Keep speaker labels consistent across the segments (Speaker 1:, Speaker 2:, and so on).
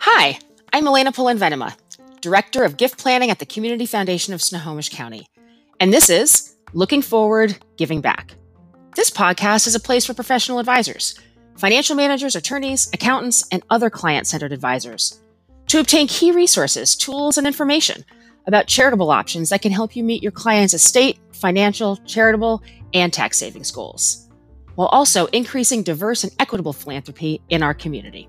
Speaker 1: Hi, I'm Elena Polenvenema, Director of Gift Planning at the Community Foundation of Snohomish County. And this is Looking Forward, Giving Back. This podcast is a place for professional advisors, financial managers, attorneys, accountants, and other client centered advisors to obtain key resources, tools, and information about charitable options that can help you meet your client's estate, financial, charitable, and tax savings goals, while also increasing diverse and equitable philanthropy in our community.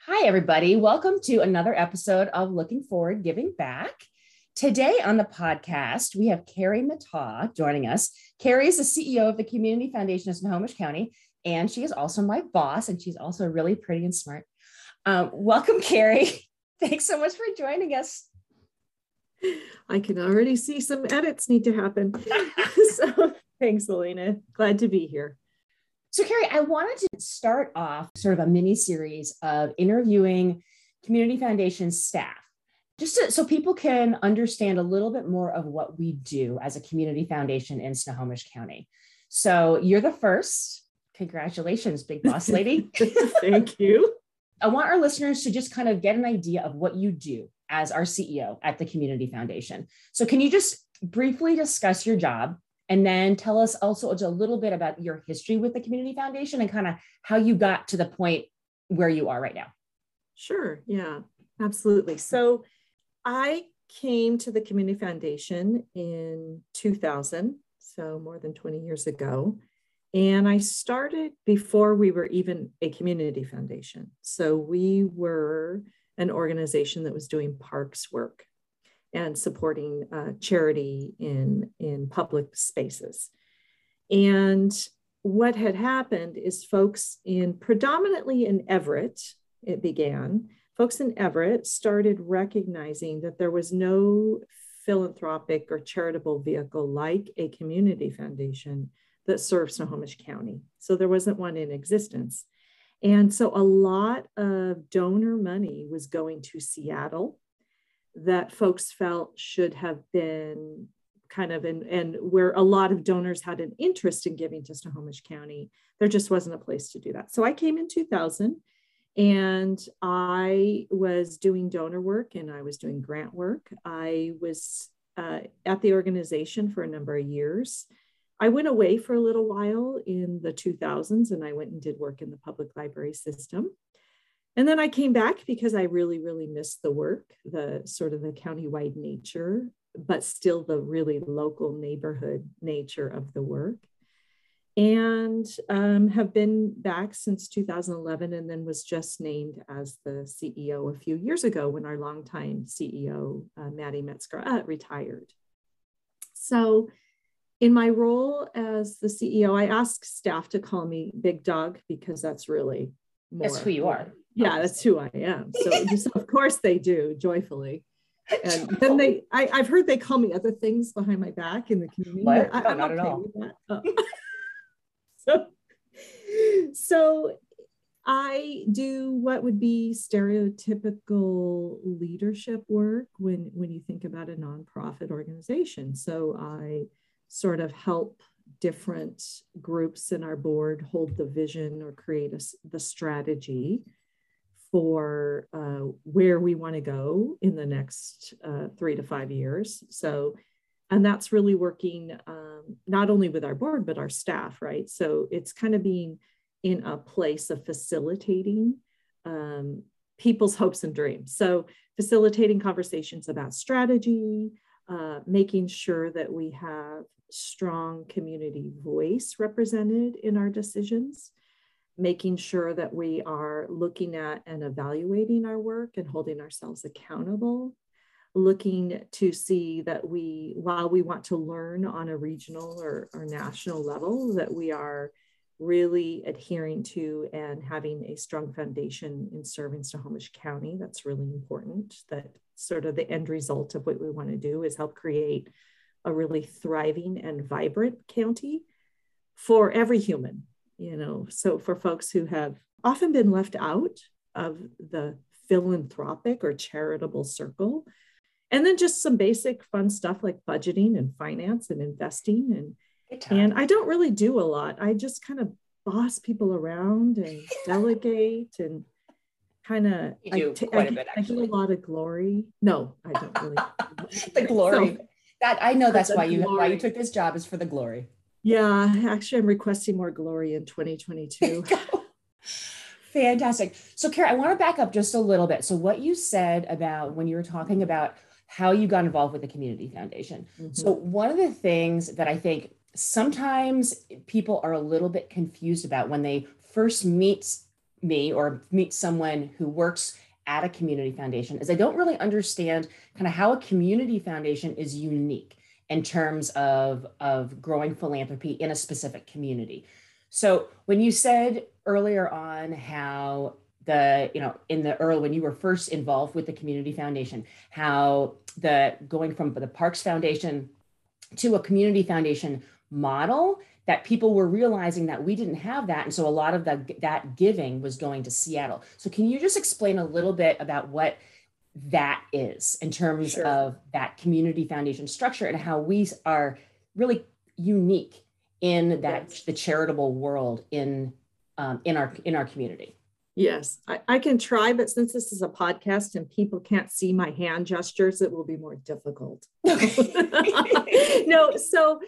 Speaker 1: Hi, everybody. Welcome to another episode of Looking Forward, Giving Back. Today on the podcast, we have Carrie Matau joining us. Carrie is the CEO of the Community Foundation of Snohomish County, and she is also my boss, and she's also really pretty and smart. Um, welcome, Carrie. Thanks so much for joining us.
Speaker 2: I can already see some edits need to happen. so thanks, Elena. Glad to be here.
Speaker 1: So, Carrie, I wanted to start off sort of a mini series of interviewing Community Foundation staff, just to, so people can understand a little bit more of what we do as a community foundation in Snohomish County. So, you're the first. Congratulations, big boss lady.
Speaker 2: Thank you.
Speaker 1: I want our listeners to just kind of get an idea of what you do as our CEO at the Community Foundation. So, can you just briefly discuss your job and then tell us also a little bit about your history with the Community Foundation and kind of how you got to the point where you are right now.
Speaker 2: Sure. Yeah, absolutely. So I came to the Community Foundation in 2000, so more than 20 years ago. And I started before we were even a community foundation. So we were an organization that was doing parks work and supporting uh, charity in, in public spaces. And what had happened is folks in predominantly in Everett, it began, folks in Everett started recognizing that there was no philanthropic or charitable vehicle like a community foundation that served Snohomish County. So there wasn't one in existence. And so a lot of donor money was going to Seattle that folks felt should have been kind of in, and where a lot of donors had an interest in giving to Snohomish County, there just wasn't a place to do that. So I came in 2000 and I was doing donor work and I was doing grant work. I was uh, at the organization for a number of years. I went away for a little while in the 2000s and I went and did work in the public library system. And then I came back because I really, really missed the work, the sort of the countywide nature, but still the really local neighborhood nature of the work. And um, have been back since 2011 and then was just named as the CEO a few years ago when our longtime CEO, uh, Maddie Metzger, uh, retired. So, in my role as the CEO, I ask staff to call me Big Dog because that's really
Speaker 1: more. That's who you are.
Speaker 2: Yeah that's who i am. So, so of course they do joyfully. And then they I, have heard they call me other things behind my back in the community
Speaker 1: what? I, am not okay at all
Speaker 2: uh, so so i do what would be stereotypical leadership work when when you think about a nonprofit organization. So i sort of help different groups in our board hold the vision or create a, the strategy for uh, where we want to go in the next uh, three to five years. So, and that's really working um, not only with our board, but our staff, right? So it's kind of being in a place of facilitating um, people's hopes and dreams. So, facilitating conversations about strategy, uh, making sure that we have strong community voice represented in our decisions making sure that we are looking at and evaluating our work and holding ourselves accountable looking to see that we while we want to learn on a regional or, or national level that we are really adhering to and having a strong foundation in serving Snohomish County. That's really important. That sort of the end result of what we want to do is help create a really thriving and vibrant county for every human, you know so for folks who have often been left out of the philanthropic or charitable circle and then just some basic fun stuff like budgeting and finance and investing and and I don't really do a lot. I just kind of boss people around and delegate and kind of
Speaker 1: I, t- quite I, a bit.
Speaker 2: I get a lot of glory. No, I don't really.
Speaker 1: the glory. So, that I know that's why you glory. why you took this job is for the glory.
Speaker 2: Yeah, actually I'm requesting more glory in 2022.
Speaker 1: Fantastic. So Kara, I want to back up just a little bit. So what you said about when you were talking about how you got involved with the community foundation. Mm-hmm. So one of the things that I think sometimes people are a little bit confused about when they first meet me or meet someone who works at a community foundation is I don't really understand kind of how a community foundation is unique in terms of, of growing philanthropy in a specific community. So when you said earlier on how the you know in the early when you were first involved with the community foundation how the going from the parks foundation to a community foundation model that people were realizing that we didn't have that. And so a lot of the, that giving was going to seattle. So can you just explain a little bit about what that is in terms sure. of that community foundation structure and how we are really unique in that yes. the charitable world in um, in our in our community?
Speaker 2: Yes. I, I can try but since this is a podcast and people can't see my hand gestures it will be more difficult. No so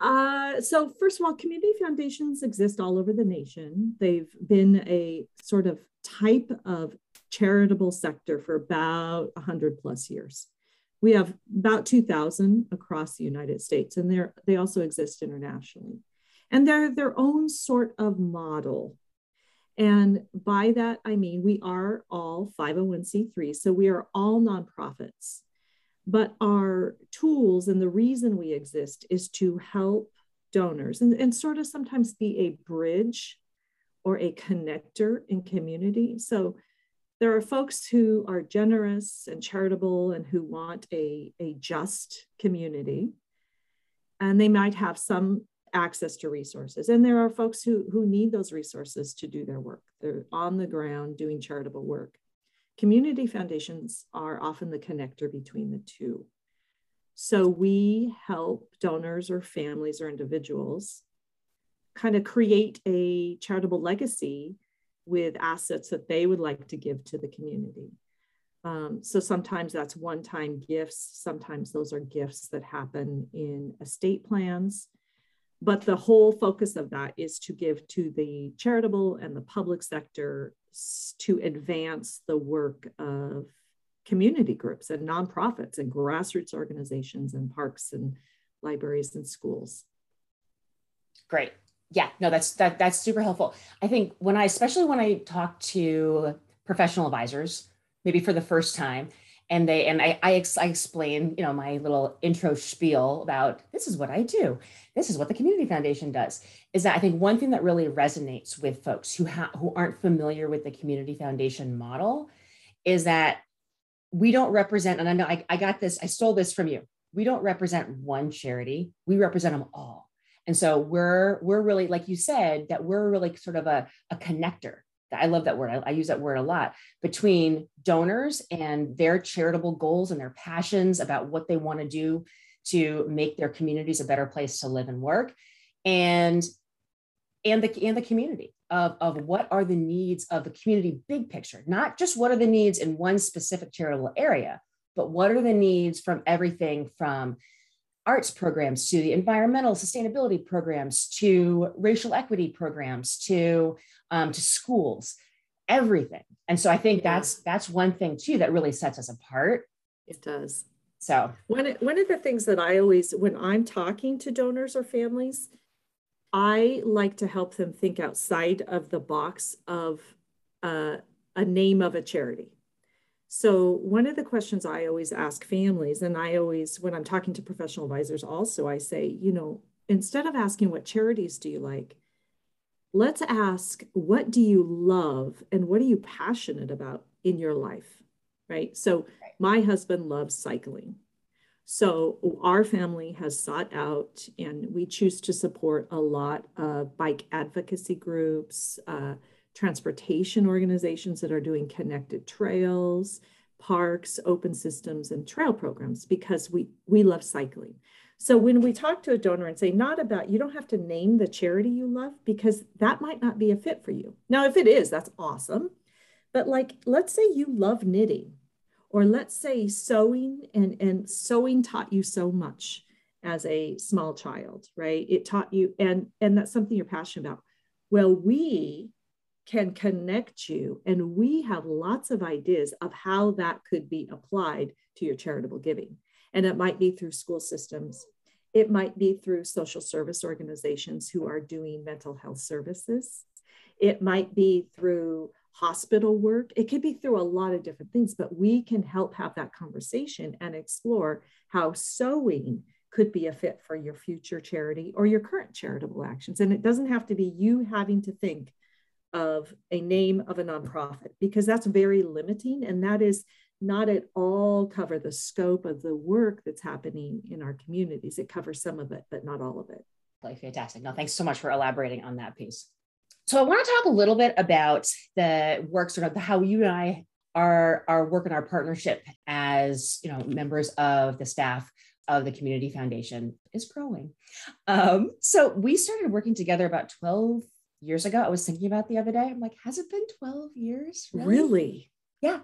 Speaker 2: uh, so first of all, community foundations exist all over the nation. They've been a sort of type of charitable sector for about 100 plus years. We have about 2,000 across the United States, and they're they also exist internationally. And they're their own sort of model. And by that, I mean we are all 501c3, so we are all nonprofits. But our tools and the reason we exist is to help donors and, and sort of sometimes be a bridge or a connector in community. So there are folks who are generous and charitable and who want a, a just community. And they might have some access to resources. And there are folks who, who need those resources to do their work. They're on the ground doing charitable work. Community foundations are often the connector between the two. So we help donors or families or individuals kind of create a charitable legacy with assets that they would like to give to the community. Um, so sometimes that's one time gifts, sometimes those are gifts that happen in estate plans. But the whole focus of that is to give to the charitable and the public sector to advance the work of community groups and nonprofits and grassroots organizations and parks and libraries and schools.
Speaker 1: Great. Yeah, no, that's that that's super helpful. I think when I especially when I talk to professional advisors, maybe for the first time, and they and I, I, ex, I explain you know my little intro spiel about this is what i do. This is what the community foundation does is that i think one thing that really resonates with folks who ha- who aren't familiar with the community foundation model is that we don't represent and i know I, I got this i stole this from you. We don't represent one charity. We represent them all. And so we're we're really like you said that we're really sort of a, a connector I love that word. I, I, use that word a lot between donors and their charitable goals and their passions about what they want to do to make their communities a better place to live and work and and the and the community of, of what are the needs of the community big picture not just what are the needs in one specific charitable area but what are the needs from everything from arts programs to the environmental sustainability programs to racial equity programs to um, to schools everything. And so i think that's that's one thing too that really sets us apart.
Speaker 2: It does.
Speaker 1: So.
Speaker 2: One, one of the things that i always when i'm talking to donors or families i like to help them think outside of the box of uh, a name of a charity so, one of the questions I always ask families, and I always, when I'm talking to professional advisors, also, I say, you know, instead of asking what charities do you like, let's ask what do you love and what are you passionate about in your life, right? So, my husband loves cycling. So, our family has sought out and we choose to support a lot of bike advocacy groups. Uh, transportation organizations that are doing connected trails, parks, open systems, and trail programs because we we love cycling. So when we talk to a donor and say, not about, you don't have to name the charity you love because that might not be a fit for you. Now, if it is, that's awesome. But like, let's say you love knitting, or let's say sewing and, and sewing taught you so much as a small child, right? It taught you, and, and that's something you're passionate about. Well, we can connect you, and we have lots of ideas of how that could be applied to your charitable giving. And it might be through school systems. It might be through social service organizations who are doing mental health services. It might be through hospital work. It could be through a lot of different things, but we can help have that conversation and explore how sewing could be a fit for your future charity or your current charitable actions. And it doesn't have to be you having to think of a name of a nonprofit because that's very limiting. And that is not at all cover the scope of the work that's happening in our communities. It covers some of it, but not all of it.
Speaker 1: Fantastic. No, thanks so much for elaborating on that piece. So I want to talk a little bit about the work, sort of how you and I are our work and our partnership as you know members of the staff of the Community Foundation is growing. Um, so we started working together about 12 years ago. I was thinking about the other day. I'm like, has it been 12 years?
Speaker 2: Really? really?
Speaker 1: Yeah.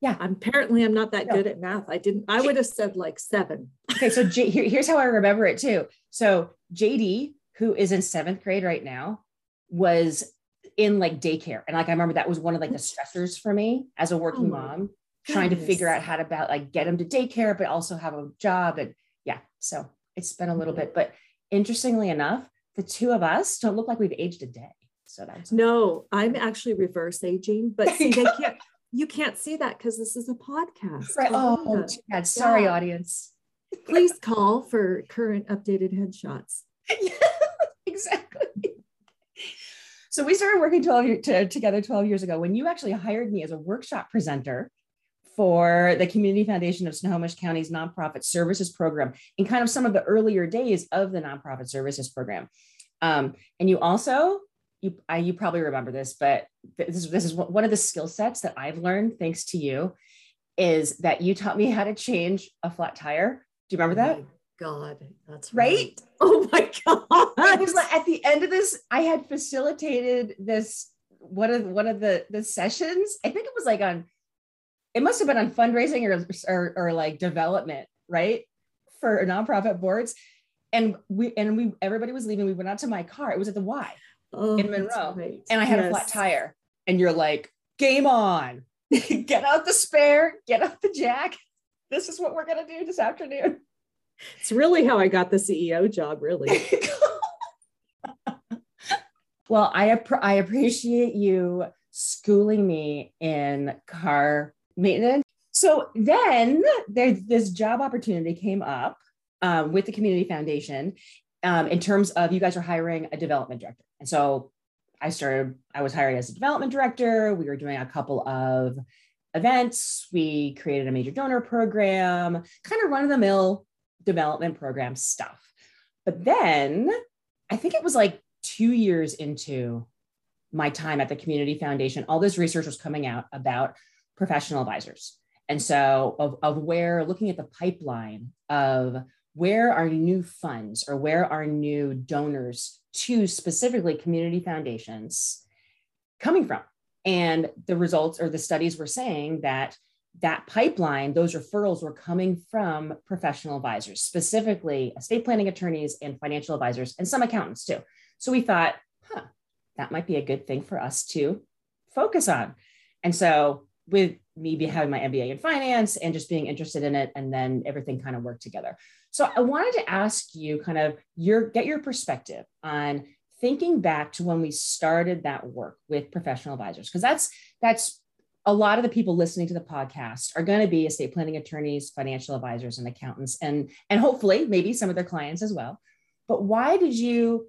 Speaker 1: Yeah.
Speaker 2: Apparently, I'm not that no. good at math. I didn't, I would have said like seven.
Speaker 1: okay. So J- here, here's how I remember it too. So JD, who is in seventh grade right now, was in like daycare. And like, I remember that was one of like the stressors for me as a working oh mom, goodness. trying to figure out how to about like get him to daycare, but also have a job. And yeah, so it's been a little mm-hmm. bit, but interestingly enough, the two of us don't look like we've aged a day. So that's
Speaker 2: no, I'm actually reverse aging, but see, they can't you can't see that because this is a podcast.
Speaker 1: Right. Oh, sorry, yeah. audience.
Speaker 2: Please call for current updated headshots.
Speaker 1: yeah, exactly. So we started working 12 year, to, together 12 years ago when you actually hired me as a workshop presenter for the Community Foundation of Snohomish County's nonprofit services program in kind of some of the earlier days of the nonprofit services program. Um, and you also you I, you probably remember this, but this is this is one of the skill sets that I've learned thanks to you is that you taught me how to change a flat tire. Do you remember that? Oh
Speaker 2: God, that's
Speaker 1: right. right.
Speaker 2: Oh my God.
Speaker 1: It was like at the end of this, I had facilitated this one of one of the the sessions. I think it was like on it must have been on fundraising or or, or like development, right? For nonprofit boards. And we and we everybody was leaving. We went out to my car. It was at the Y oh, in Monroe. Right. And I had yes. a flat tire. And you're like, game on. get out the spare, get out the jack. This is what we're going to do this afternoon.
Speaker 2: It's really how I got the CEO job, really.
Speaker 1: well, I, I appreciate you schooling me in car maintenance. So then there, this job opportunity came up um, with the Community Foundation um, in terms of you guys are hiring a development director. And so I started, I was hired as a development director. We were doing a couple of events. We created a major donor program, kind of run of the mill development program stuff. But then I think it was like two years into my time at the Community Foundation, all this research was coming out about professional advisors. And so, of, of where looking at the pipeline of where are new funds or where are new donors to specifically community foundations coming from? And the results or the studies were saying that that pipeline, those referrals were coming from professional advisors, specifically estate planning attorneys and financial advisors, and some accountants too. So we thought, huh, that might be a good thing for us to focus on. And so with me be having my MBA in finance and just being interested in it, and then everything kind of worked together. So I wanted to ask you kind of your get your perspective on thinking back to when we started that work with professional advisors because that's that's a lot of the people listening to the podcast are going to be estate planning attorneys financial advisors and accountants and and hopefully maybe some of their clients as well but why did you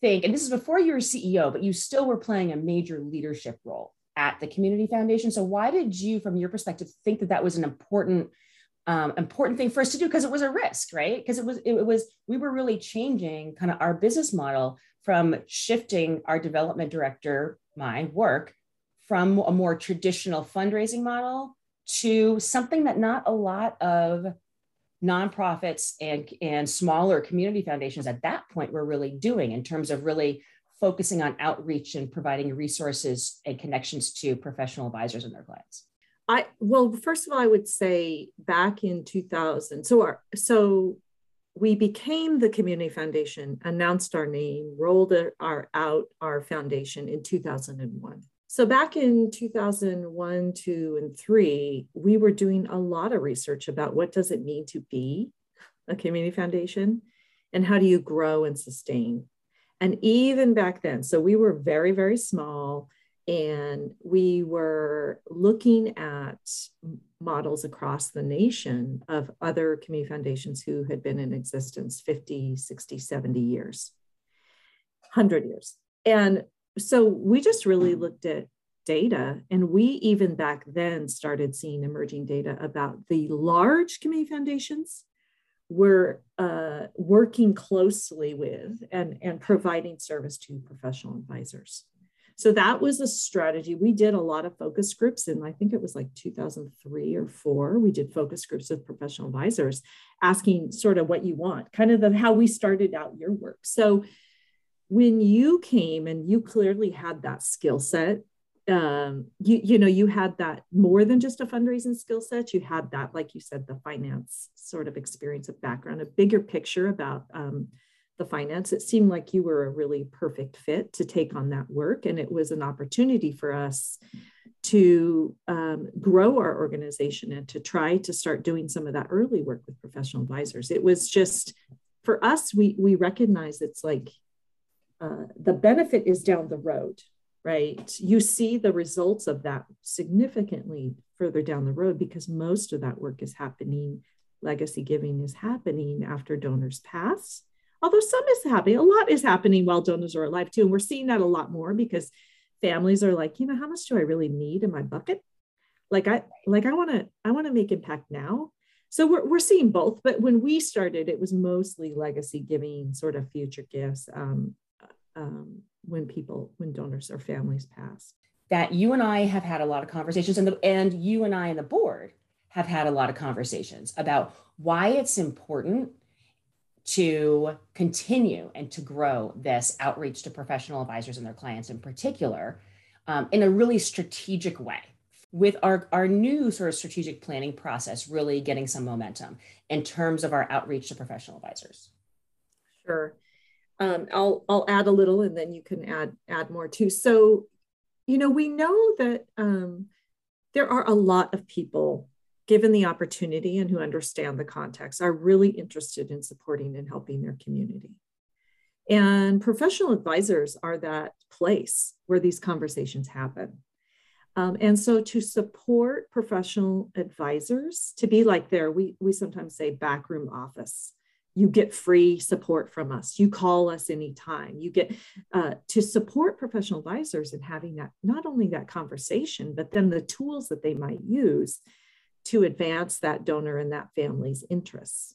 Speaker 1: think and this is before you were ceo but you still were playing a major leadership role at the community foundation so why did you from your perspective think that that was an important um, important thing for us to do because it was a risk, right? Because it was it, it was we were really changing kind of our business model from shifting our development director my work from a more traditional fundraising model to something that not a lot of nonprofits and, and smaller community foundations at that point were really doing in terms of really focusing on outreach and providing resources and connections to professional advisors and their clients?
Speaker 2: I well, first of all, I would say back in 2000. So our so we became the community foundation, announced our name, rolled our out our foundation in 2001. So back in 2001, 2 and 3, we were doing a lot of research about what does it mean to be a community foundation and how do you grow and sustain. And even back then, so we were very very small and we were looking at models across the nation of other community foundations who had been in existence 50, 60, 70 years, 100 years. And so we just really looked at data, and we even back then started seeing emerging data about the large community foundations were uh, working closely with and, and providing service to professional advisors. So that was a strategy. We did a lot of focus groups and I think it was like 2003 or four. We did focus groups with professional advisors asking sort of what you want, kind of the, how we started out your work. So when you came and you clearly had that skill set, um, you, you know, you had that more than just a fundraising skill set. You had that, like you said, the finance sort of experience of background, a bigger picture about um, the finance, it seemed like you were a really perfect fit to take on that work. And it was an opportunity for us to um, grow our organization and to try to start doing some of that early work with professional advisors. It was just for us, we, we recognize it's like uh, the benefit is down the road, right? You see the results of that significantly further down the road because most of that work is happening, legacy giving is happening after donors pass although some is happening, a lot is happening while donors are alive too. And we're seeing that a lot more because families are like, you know, how much do I really need in my bucket? Like I like I want to I want to make impact now. So we're, we're seeing both, but when we started, it was mostly legacy giving, sort of future gifts um, um, when people, when donors or families pass.
Speaker 1: That you and I have had a lot of conversations, and the, and you and I and the board have had a lot of conversations about why it's important to continue and to grow this outreach to professional advisors and their clients in particular um, in a really strategic way. With our, our new sort of strategic planning process really getting some momentum in terms of our outreach to professional advisors.
Speaker 2: Sure um, I'll, I'll add a little and then you can add add more too so you know we know that um, there are a lot of people given the opportunity and who understand the context, are really interested in supporting and helping their community. And professional advisors are that place where these conversations happen. Um, and so to support professional advisors, to be like their, we, we sometimes say backroom office. You get free support from us. You call us anytime. You get uh, to support professional advisors in having that, not only that conversation, but then the tools that they might use to advance that donor and that family's interests.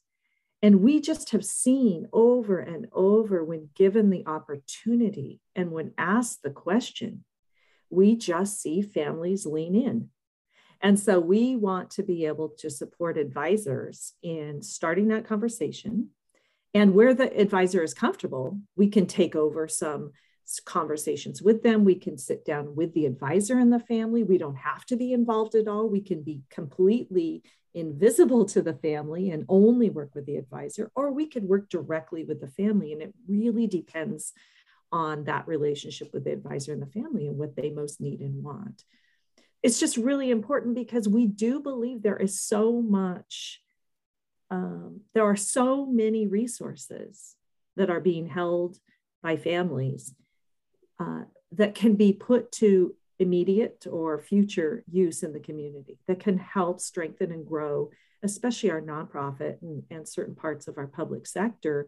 Speaker 2: And we just have seen over and over when given the opportunity and when asked the question, we just see families lean in. And so we want to be able to support advisors in starting that conversation. And where the advisor is comfortable, we can take over some conversations with them. We can sit down with the advisor and the family. We don't have to be involved at all. We can be completely invisible to the family and only work with the advisor, or we could work directly with the family. And it really depends on that relationship with the advisor and the family and what they most need and want. It's just really important because we do believe there is so much, um, there are so many resources that are being held by families uh, that can be put to immediate or future use in the community that can help strengthen and grow, especially our nonprofit and, and certain parts of our public sector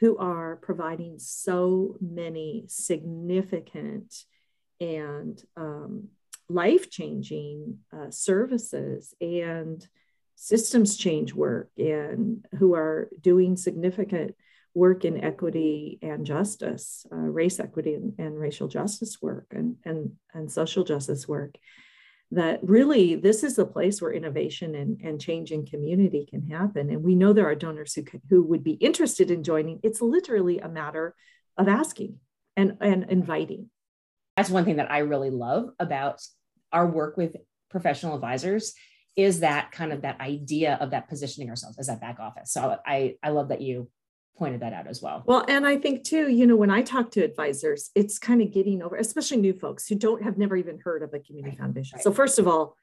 Speaker 2: who are providing so many significant and um, life changing uh, services and systems change work and who are doing significant work in equity and justice, uh, race equity and, and, racial justice work, and, and, and social justice work that really this is the place where innovation and, and change in community can happen. And we know there are donors who, could, who would be interested in joining. It's literally a matter of asking and, and inviting.
Speaker 1: That's one thing that I really love about our work with professional advisors is that kind of that idea of that positioning ourselves as that back office. So I, I love that you pointed that out as well.
Speaker 2: Well, and I think too, you know, when I talk to advisors, it's kind of getting over, especially new folks who don't have never even heard of a community right, foundation. Right. So first of all,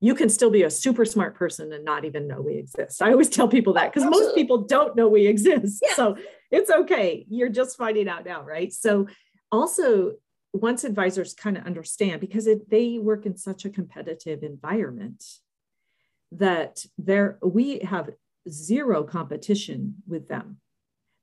Speaker 2: you can still be a super smart person and not even know we exist. I always tell people that because most people don't know we exist. Yeah. So it's okay. You're just finding out now, right? So also once advisors kind of understand because it, they work in such a competitive environment that there we have zero competition with them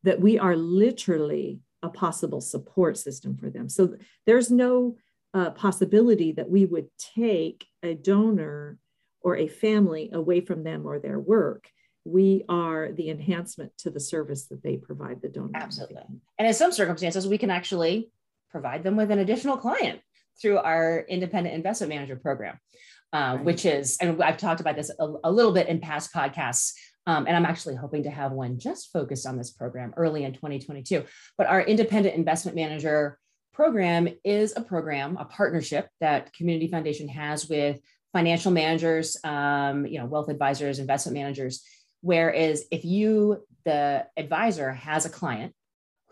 Speaker 2: that we are literally a possible support system for them. So there's no uh, possibility that we would take a donor or a family away from them or their work. We are the enhancement to the service that they provide the donor.
Speaker 1: Absolutely. And in some circumstances, we can actually provide them with an additional client through our independent investment manager program, uh, right. which is, and I've talked about this a, a little bit in past podcasts, um, and I'm actually hoping to have one just focused on this program early in 2022. But our independent investment manager program is a program, a partnership that Community Foundation has with financial managers, um, you know, wealth advisors, investment managers. Whereas if you, the advisor, has a client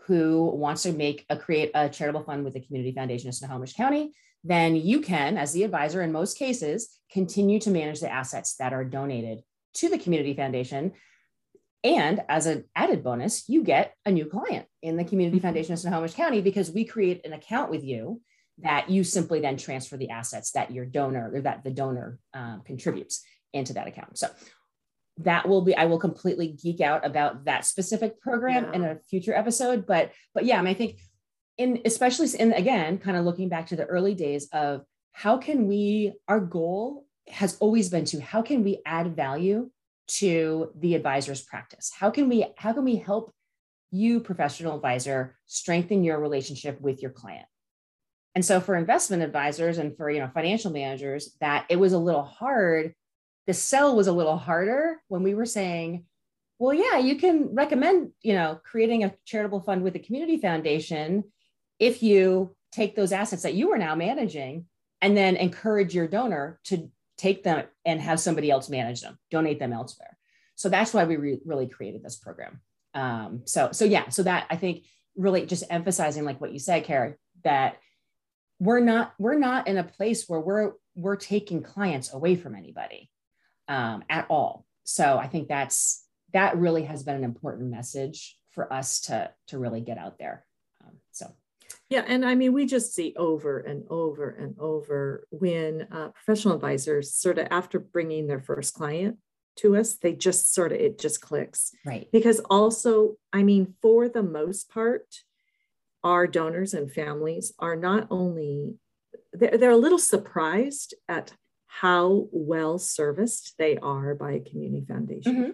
Speaker 1: who wants to make a create a charitable fund with the Community Foundation of Snohomish County, then you can, as the advisor in most cases, continue to manage the assets that are donated to the Community Foundation. And as an added bonus, you get a new client in the Community mm-hmm. Foundation of Snohomish County because we create an account with you that you simply then transfer the assets that your donor or that the donor um, contributes into that account. So that will be I will completely geek out about that specific program yeah. in a future episode. But but yeah, I, mean, I think in especially in again, kind of looking back to the early days of how can we our goal has always been to how can we add value to the advisor's practice? How can we how can we help you professional advisor strengthen your relationship with your client? And so for investment advisors and for you know financial managers that it was a little hard the sell was a little harder when we were saying well yeah you can recommend you know creating a charitable fund with a community foundation if you take those assets that you are now managing and then encourage your donor to take them and have somebody else manage them, donate them elsewhere. So that's why we re- really created this program. Um, so, so yeah, so that I think really just emphasizing like what you said, Carrie, that we're not we're not in a place where we're we're taking clients away from anybody um, at all. So I think that's that really has been an important message for us to to really get out there. Um, so
Speaker 2: yeah, and I mean, we just see over and over and over when uh, professional advisors sort of after bringing their first client to us, they just sort of, it just clicks.
Speaker 1: Right.
Speaker 2: Because also, I mean, for the most part, our donors and families are not only, they're, they're a little surprised at how well serviced they are by a community foundation. Mm-hmm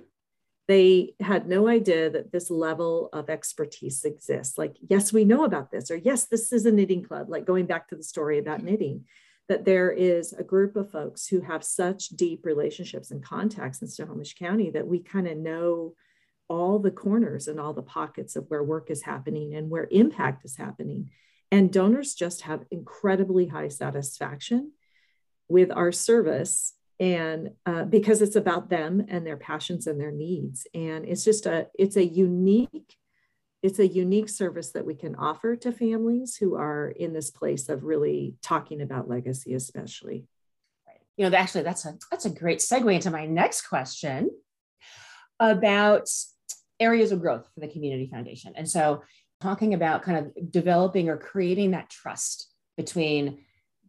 Speaker 2: they had no idea that this level of expertise exists. Like, yes, we know about this, or yes, this is a knitting club, like going back to the story about mm-hmm. knitting, that there is a group of folks who have such deep relationships and contacts in Snohomish County that we kind of know all the corners and all the pockets of where work is happening and where impact is happening. And donors just have incredibly high satisfaction with our service and uh, because it's about them and their passions and their needs. And it's just a it's a unique it's a unique service that we can offer to families who are in this place of really talking about legacy especially.
Speaker 1: You know actually that's a that's a great segue into my next question about areas of growth for the community foundation. And so talking about kind of developing or creating that trust between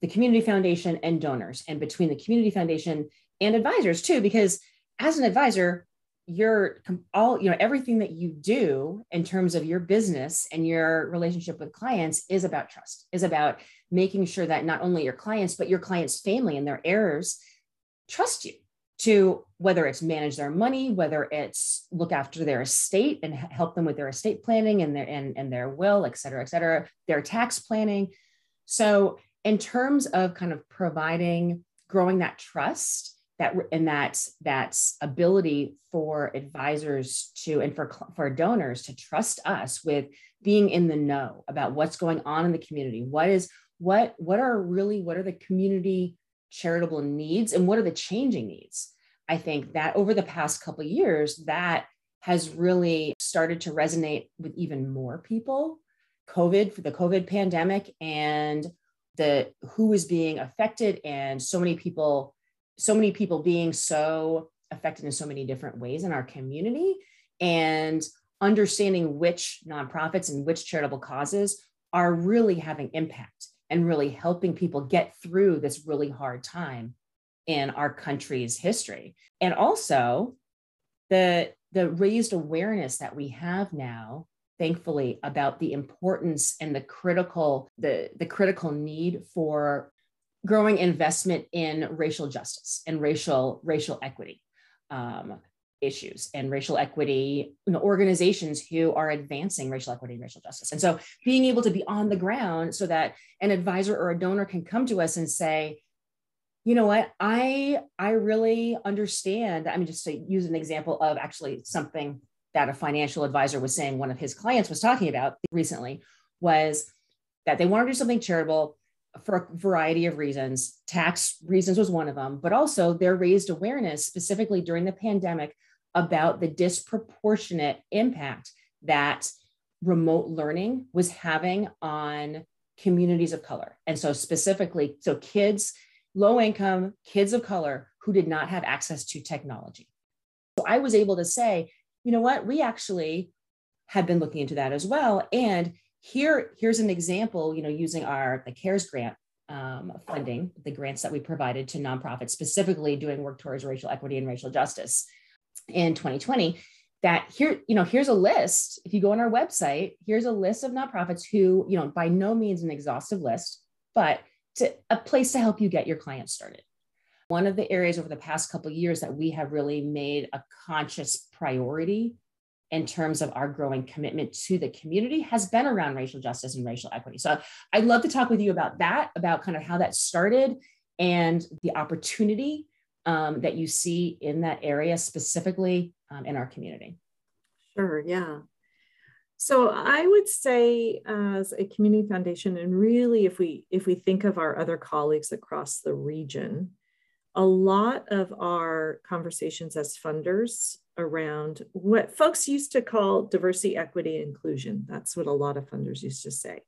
Speaker 1: the community foundation and donors and between the community foundation and advisors too because as an advisor you're all you know everything that you do in terms of your business and your relationship with clients is about trust is about making sure that not only your clients but your clients family and their heirs trust you to whether it's manage their money whether it's look after their estate and help them with their estate planning and their and, and their will et cetera et cetera their tax planning. So in terms of kind of providing growing that trust that and that that ability for advisors to and for for donors to trust us with being in the know about what's going on in the community. What is what what are really what are the community charitable needs and what are the changing needs? I think that over the past couple years that has really started to resonate with even more people. Covid for the covid pandemic and the who is being affected and so many people so many people being so affected in so many different ways in our community and understanding which nonprofits and which charitable causes are really having impact and really helping people get through this really hard time in our country's history. And also the the raised awareness that we have now thankfully about the importance and the critical the the critical need for growing investment in racial justice and racial racial equity um, issues and racial equity you know, organizations who are advancing racial equity and racial justice. And so being able to be on the ground so that an advisor or a donor can come to us and say, you know what, I I really understand. I mean, just to use an example of actually something that a financial advisor was saying one of his clients was talking about recently was that they want to do something charitable for a variety of reasons. Tax reasons was one of them, but also there raised awareness specifically during the pandemic about the disproportionate impact that remote learning was having on communities of color. And so, specifically, so kids, low income, kids of color who did not have access to technology. So, I was able to say, you know what, we actually have been looking into that as well. And here here's an example you know using our the cares grant um, funding the grants that we provided to nonprofits specifically doing work towards racial equity and racial justice in 2020 that here you know here's a list. If you go on our website here's a list of nonprofits who you know by no means an exhaustive list but to, a place to help you get your clients started one of the areas over the past couple years that we have really made a conscious priority in terms of our growing commitment to the community has been around racial justice and racial equity. So I'd love to talk with you about that, about kind of how that started and the opportunity um, that you see in that area specifically um, in our community.
Speaker 2: Sure, yeah. So I would say as a community foundation, and really if we if we think of our other colleagues across the region, a lot of our conversations as funders around what folks used to call diversity, equity, inclusion. That's what a lot of funders used to say.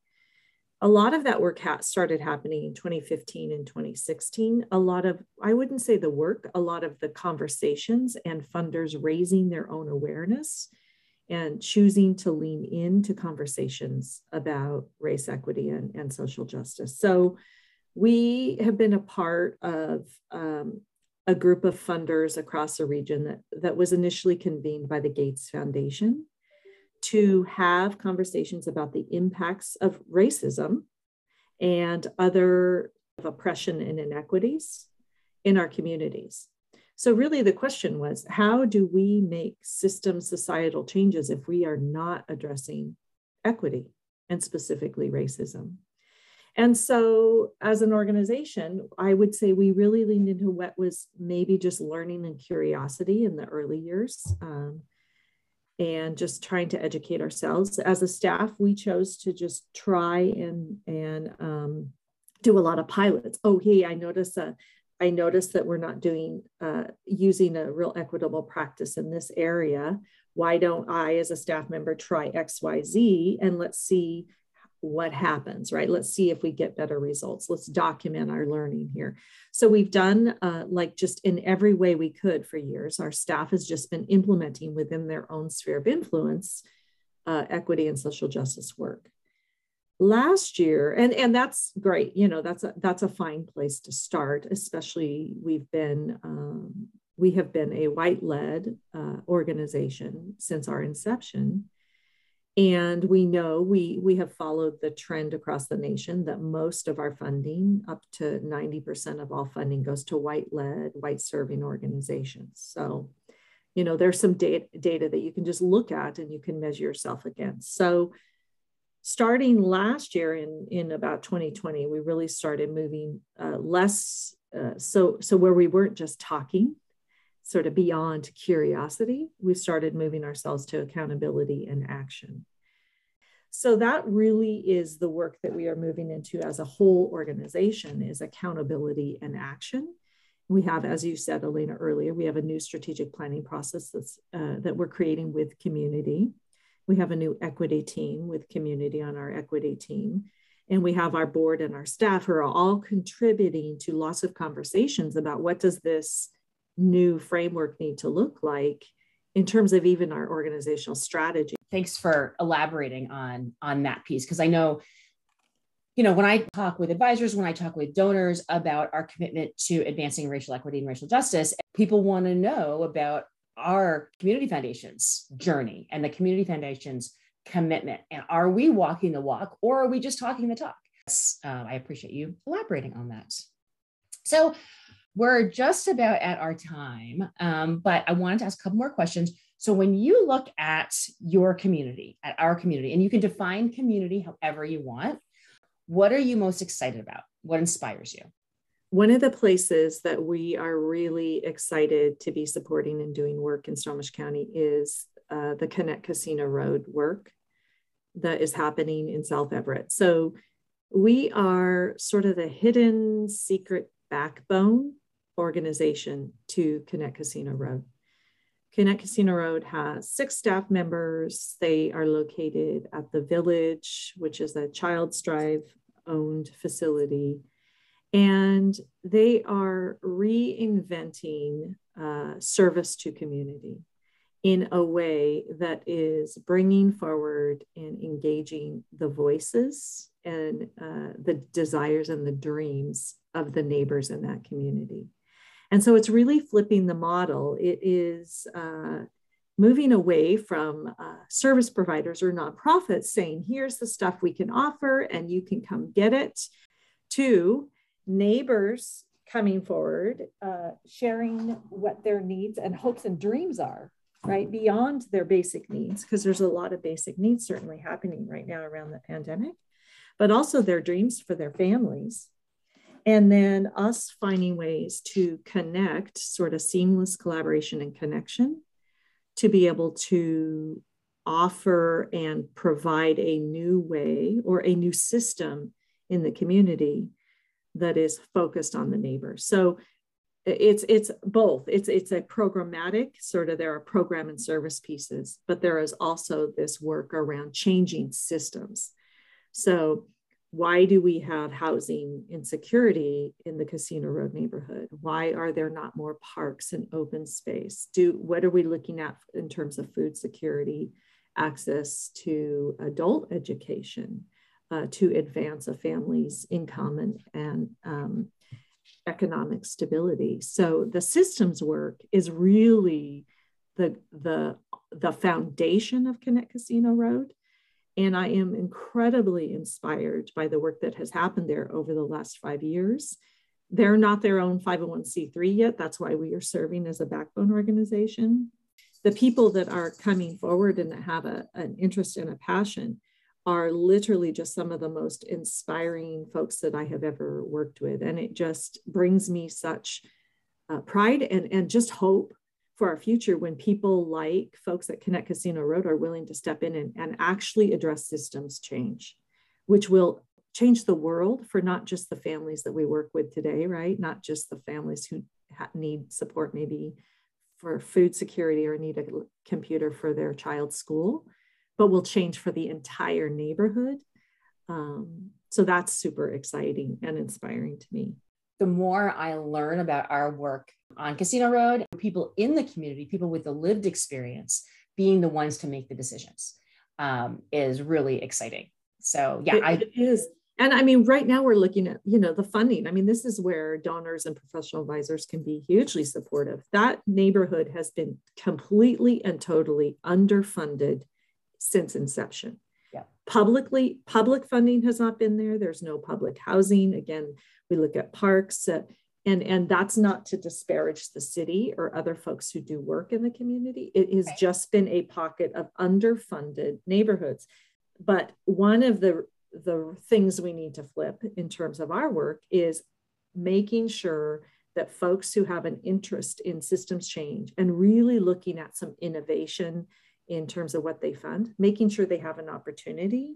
Speaker 2: A lot of that work ha- started happening in 2015 and 2016. A lot of, I wouldn't say the work, a lot of the conversations and funders raising their own awareness and choosing to lean into conversations about race equity and, and social justice. So we have been a part of um, a group of funders across the region that, that was initially convened by the Gates Foundation to have conversations about the impacts of racism and other oppression and inequities in our communities. So, really, the question was how do we make system societal changes if we are not addressing equity and specifically racism? And so, as an organization, I would say we really leaned into what was maybe just learning and curiosity in the early years um, and just trying to educate ourselves. As a staff, we chose to just try and, and um, do a lot of pilots. Oh, hey, I noticed a I noticed that we're not doing uh, using a real equitable practice in this area. Why don't I, as a staff member, try X, Y, Z, and let's see what happens, right? Let's see if we get better results. Let's document our learning here. So we've done uh, like just in every way we could for years. Our staff has just been implementing within their own sphere of influence uh, equity and social justice work. Last year, and and that's great. You know, that's a that's a fine place to start. Especially we've been um, we have been a white led uh, organization since our inception and we know we, we have followed the trend across the nation that most of our funding, up to 90% of all funding, goes to white led, white serving organizations. So, you know, there's some data, data that you can just look at and you can measure yourself against. So, starting last year in, in about 2020, we really started moving uh, less uh, so so where we weren't just talking sort of beyond curiosity we started moving ourselves to accountability and action. So that really is the work that we are moving into as a whole organization is accountability and action. We have as you said elena earlier we have a new strategic planning process that's, uh, that we're creating with community. We have a new equity team with community on our equity team. And we have our board and our staff who are all contributing to lots of conversations about what does this new framework need to look like in terms of even our organizational strategy
Speaker 1: thanks for elaborating on on that piece because i know you know when i talk with advisors when i talk with donors about our commitment to advancing racial equity and racial justice people want to know about our community foundation's journey and the community foundation's commitment. And are we walking the walk or are we just talking the talk? Um, I appreciate you elaborating on that. So we're just about at our time, um, but I wanted to ask a couple more questions. So when you look at your community, at our community, and you can define community however you want, what are you most excited about? What inspires you?
Speaker 2: One of the places that we are really excited to be supporting and doing work in Snohomish County is uh, the Connect Casino Road work that is happening in South Everett. So we are sort of the hidden secret backbone organization to Connect Casino Road. Connect Casino Road has six staff members. They are located at the Village, which is a ChildStrive owned facility. And they are reinventing uh, service to community in a way that is bringing forward and engaging the voices and uh, the desires and the dreams of the neighbors in that community. And so it's really flipping the model. It is uh, moving away from uh, service providers or nonprofits saying, here's the stuff we can offer and you can come get it, to neighbors coming forward, uh, sharing what their needs and hopes and dreams are right beyond their basic needs because there's a lot of basic needs certainly happening right now around the pandemic but also their dreams for their families and then us finding ways to connect sort of seamless collaboration and connection to be able to offer and provide a new way or a new system in the community that is focused on the neighbor. So it's it's both. It's it's a programmatic sort of there are program and service pieces but there is also this work around changing systems. So why do we have housing insecurity in the casino road neighborhood why are there not more parks and open space do what are we looking at in terms of food security access to adult education uh, to advance a family's income and, and um, economic stability. So the systems work is really the, the, the foundation of Connect Casino Road. And I am incredibly inspired by the work that has happened there over the last five years. They're not their own 501c3 yet. That's why we are serving as a backbone organization. The people that are coming forward and that have a, an interest and a passion are literally just some of the most inspiring folks that I have ever worked with. And it just brings me such uh, pride and, and just hope for our future when people like folks at Connect Casino Road are willing to step in and, and actually address systems change, which will change the world for not just the families that we work with today, right? Not just the families who need support maybe for food security or need a computer for their child's school, but will change for the entire neighborhood. Um, so that's super exciting and inspiring to me.
Speaker 1: The more I learn about our work on Casino Road, people in the community, people with the lived experience, being the ones to make the decisions um, is really exciting. So yeah,
Speaker 2: it,
Speaker 1: I,
Speaker 2: it is. And I mean, right now we're looking at, you know, the funding. I mean, this is where donors and professional advisors can be hugely supportive. That neighborhood has been completely and totally underfunded since inception.
Speaker 1: Yeah.
Speaker 2: Publicly, public funding has not been there. There's no public housing. Again, we look at parks, uh, and and that's not to disparage the city or other folks who do work in the community. It has right. just been a pocket of underfunded neighborhoods. But one of the the things we need to flip in terms of our work is making sure that folks who have an interest in systems change and really looking at some innovation in terms of what they fund, making sure they have an opportunity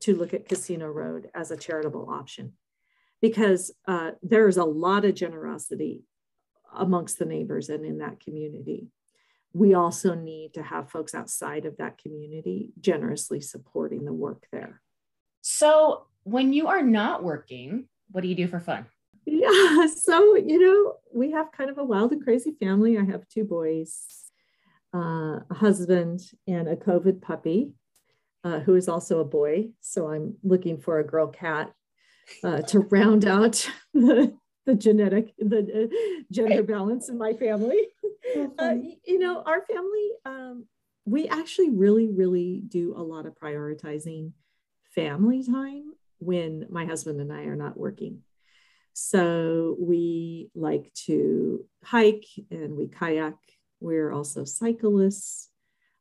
Speaker 2: to look at Casino Road as a charitable option. Because uh, there is a lot of generosity amongst the neighbors and in that community. We also need to have folks outside of that community generously supporting the work there.
Speaker 1: So, when you are not working, what do you do for fun?
Speaker 2: Yeah, so you know, we have kind of a wild and crazy family. I have two boys, uh, a husband, and a COVID puppy, uh, who is also a boy. So I'm looking for a girl cat uh, to round out the, the genetic, the uh, gender balance in my family. Uh, you know, our family, um, we actually really, really do a lot of prioritizing family time when my husband and I are not working. So we like to hike and we kayak. We're also cyclists.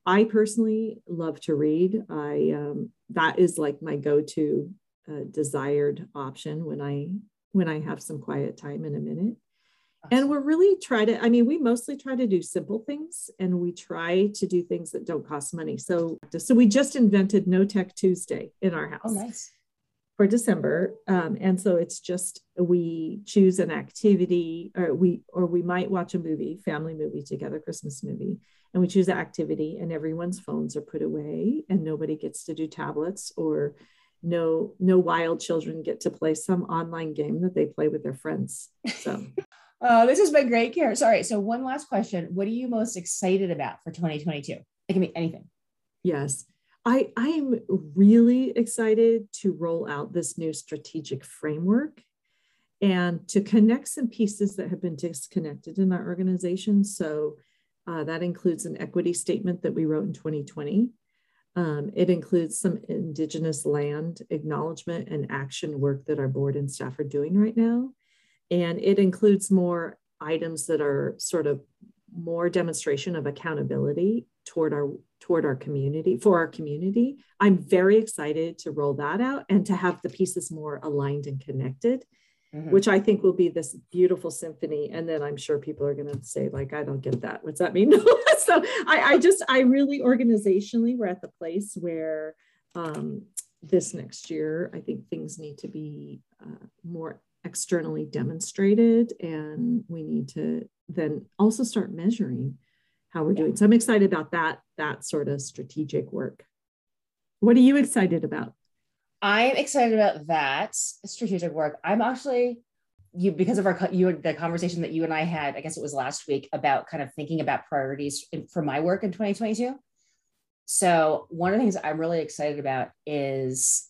Speaker 2: I personally love to read. I um, that is like my go-to uh, desired option when I when I have some quiet time in a minute. Awesome. And we're really try to. I mean, we mostly try to do simple things, and we try to do things that don't cost money. So, so we just invented No Tech Tuesday in our oh, house. Oh,
Speaker 1: nice
Speaker 2: for December. Um, and so it's just we choose an activity or we or we might watch a movie, family movie together, Christmas movie, and we choose an activity and everyone's phones are put away and nobody gets to do tablets or no no wild children get to play some online game that they play with their friends. So
Speaker 1: uh, this has been great, Karen. Sorry. So one last question. What are you most excited about for 2022? It can be anything.
Speaker 2: Yes. I, I am really excited to roll out this new strategic framework and to connect some pieces that have been disconnected in our organization. So uh, that includes an equity statement that we wrote in 2020. Um, it includes some Indigenous land acknowledgement and action work that our board and staff are doing right now. And it includes more items that are sort of more demonstration of accountability toward our toward our community for our community. I'm very excited to roll that out and to have the pieces more aligned and connected mm-hmm. which i think will be this beautiful symphony. And then i'm sure people are going to say like i don't get that. What's that mean? So I, I just i really organizationally we're at the place where um, this next year i think things need to be uh, more externally demonstrated and we need to then also start measuring how we're doing. So I'm excited about that that sort of strategic work. What are you excited about?
Speaker 1: I'm excited about that strategic work. I'm actually you because of our you the conversation that you and I had. I guess it was last week about kind of thinking about priorities in, for my work in 2022. So one of the things I'm really excited about is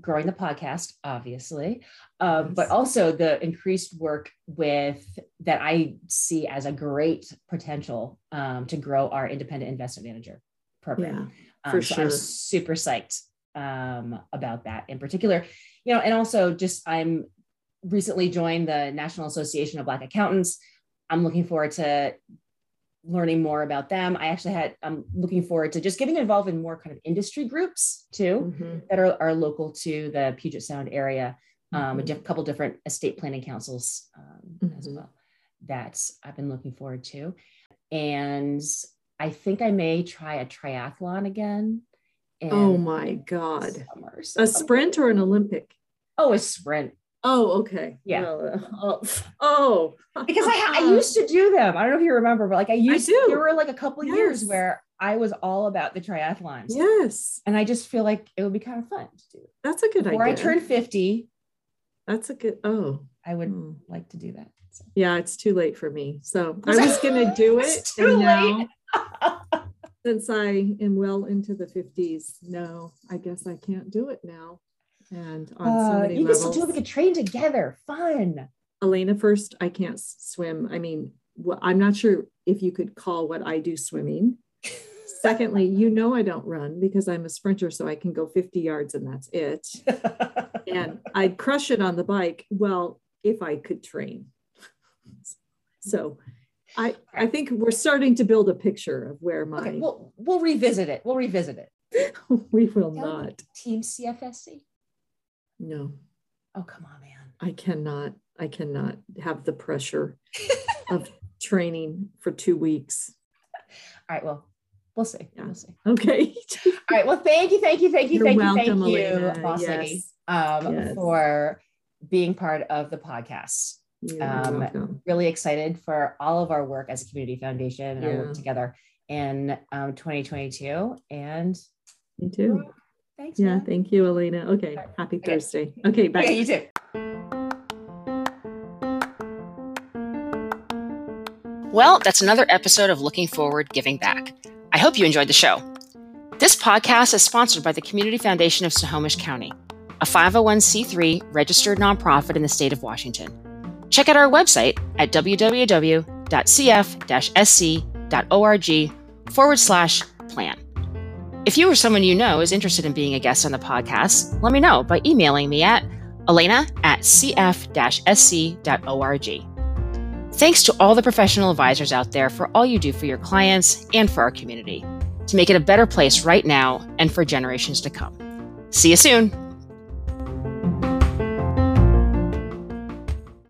Speaker 1: growing the podcast, obviously, um, yes. but also the increased work with that I see as a great potential um, to grow our independent investment manager program.
Speaker 2: Yeah, for um, so sure. I'm
Speaker 1: super psyched um, about that in particular. You know, and also just I'm recently joined the National Association of Black Accountants. I'm looking forward to learning more about them. I actually had, I'm looking forward to just getting involved in more kind of industry groups too mm-hmm. that are, are local to the Puget Sound area. Um, mm-hmm. a diff- couple different estate planning councils um, mm-hmm. as well that I've been looking forward to. And I think I may try a triathlon again.
Speaker 2: Oh my God. Summer, so a sprint or an Olympic?
Speaker 1: Oh, a sprint.
Speaker 2: Oh, okay.
Speaker 1: Yeah. Well,
Speaker 2: uh, oh,
Speaker 1: oh. because I, I used to do them. I don't know if you remember, but like I used I to, there were like a couple yes. years where I was all about the triathlons.
Speaker 2: Yes.
Speaker 1: And I just feel like it would be kind of fun to do.
Speaker 2: That's a good
Speaker 1: Before
Speaker 2: idea.
Speaker 1: I turn 50.
Speaker 2: That's a good, oh.
Speaker 1: I would hmm. like to do that.
Speaker 2: So. Yeah, it's too late for me. So I was going to do it. and now, since I am well into the 50s, no, I guess I can't do it now and on uh, so many
Speaker 1: you
Speaker 2: levels.
Speaker 1: can still do like a train together. Fun.
Speaker 2: Elena, first, I can't swim. I mean, well, I'm not sure if you could call what I do swimming. Secondly, you know I don't run because I'm a sprinter, so I can go 50 yards and that's it. and I'd crush it on the bike. Well, if I could train. so I I think we're starting to build a picture of where my okay,
Speaker 1: we'll we'll revisit it. We'll revisit it.
Speaker 2: we will not.
Speaker 1: Team CFSC.
Speaker 2: No.
Speaker 1: Oh, come on, man.
Speaker 2: I cannot. I cannot have the pressure of training for two weeks.
Speaker 1: All right. Well, we'll see. Yeah. We'll see.
Speaker 2: Okay.
Speaker 1: All right. Well, thank you, thank you, thank you, You're thank welcome, you, thank Elena. you, boss yes. lady, um, yes. for being part of the podcast. Um, really excited for all of our work as a community foundation and yeah. our work together in um, 2022. And
Speaker 2: me too.
Speaker 1: Thanks.
Speaker 2: Yeah, man. thank you, Elena. Okay, right. happy okay. Thursday. Okay, bye.
Speaker 1: Okay, you too. Well, that's another episode of Looking Forward Giving Back. I hope you enjoyed the show. This podcast is sponsored by the Community Foundation of Snohomish County, a 501c3 registered nonprofit in the state of Washington. Check out our website at www.cf-sc.org forward slash plan. If you or someone you know is interested in being a guest on the podcast, let me know by emailing me at elena at cf-sc.org. Thanks to all the professional advisors out there for all you do for your clients and for our community to make it a better place right now and for generations to come. See you soon.